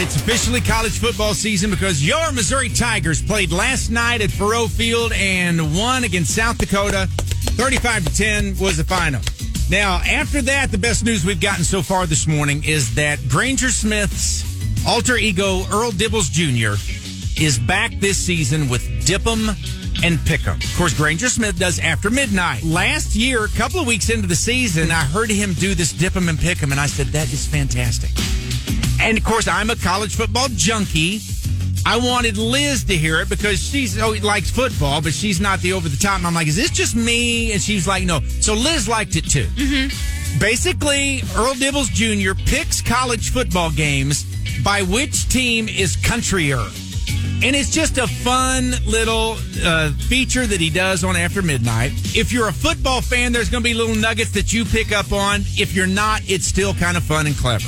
officially college football season because your Missouri Tigers played last night at Faurot Field and won against South Dakota. 35 to 10 was the final. Now, after that, the best news we've gotten so far this morning is that Granger Smith's alter ego, Earl Dibbles Jr., is back this season with Dip'em and Pick'em. Of course, Granger Smith does After Midnight. Last year, a couple of weeks into the season, I heard him do this Dip'em and Pick'em, and I said, that is fantastic. And of course, I'm a college football junkie. I wanted Liz to hear it because she's oh, likes football, but she's not the over the top. And I'm like, is this just me? And she's like, no. So Liz liked it too. Mm-hmm. Basically, Earl Dibbles Jr. picks college football games by which team is countryer. And it's just a fun little uh, feature that he does on After Midnight. If you're a football fan, there's going to be little nuggets that you pick up on. If you're not, it's still kind of fun and clever.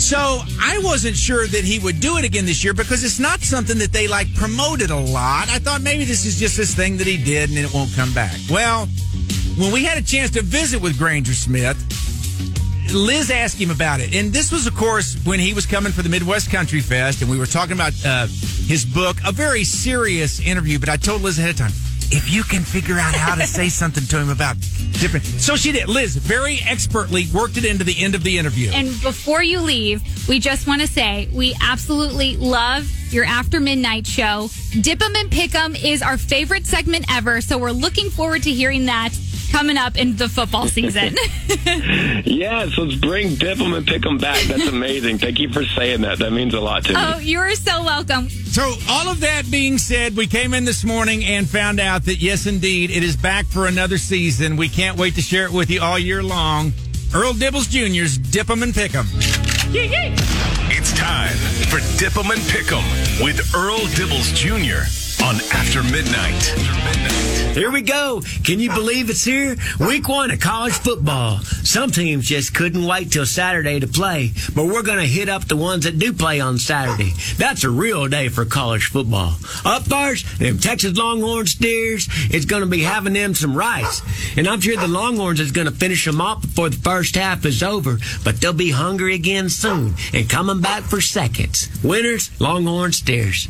So I wasn't sure that he would do it again this year because it's not something that they like promoted a lot. I thought maybe this is just this thing that he did and it won't come back. Well, when we had a chance to visit with Granger Smith, Liz asked him about it. And this was, of course, when he was coming for the Midwest Country Fest, and we were talking about uh, his book, a very serious interview. But I told Liz ahead of time, if you can figure out how to say something to him about different. So she did. Liz very expertly worked it into the end of the interview. And before you leave, we just want to say we absolutely love your after midnight show. Dip 'em and pick 'em is our favorite segment ever. So we're looking forward to hearing that coming up in the football season. yes, let's bring Dip 'em and pick 'em back. That's amazing. Thank you for saying that. That means a lot to me. oh, you're so welcome. So, all of that being said, we came in this morning and found out that yes, indeed, it is back for another season. We can't wait to share it with you all year long. Earl Dibbles Jr.'s Dip 'em and Pick 'em. It's time for Dip 'em and Pick 'em with Earl Dibbles Jr. on After Midnight. Here we go. Can you believe it's here? Week one of college football. Some teams just couldn't wait till Saturday to play, but we're going to hit up the ones that do play on Saturday. That's a real day for college football. Up first, them Texas Longhorn Steers is going to be having them some rice. And I'm sure the Longhorns is going to finish them off before the first half is over, but they'll be hungry again soon and coming back for seconds. Winners, Longhorn Steers.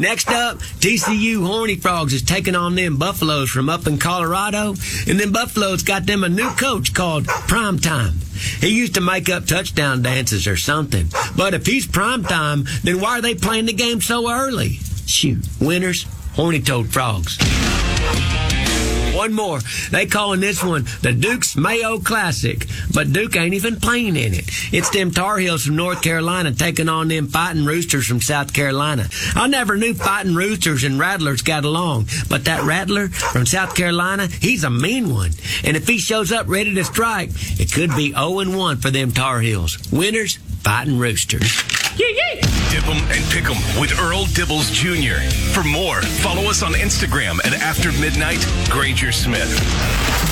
Next up, TCU Horny Frogs is taking on them Buffaloes from up in Colorado, and them Buffaloes got them a new coach called Prime Time. He used to make up touchdown dances or something. But if he's prime time, then why are they playing the game so early? Shoot, winners, horny toad frogs. One more. They calling this one the Duke's Mayo Classic, but Duke ain't even playing in it. It's them Tar Heels from North Carolina taking on them Fighting Roosters from South Carolina. I never knew Fighting Roosters and Rattlers got along, but that Rattler from South Carolina, he's a mean one. And if he shows up ready to strike, it could be 0-1 for them Tar Heels. Winners, Fighting Roosters. Dip 'em and Pick 'em with Earl Dibbles Jr. For more, follow us on Instagram at After Midnight Granger Smith.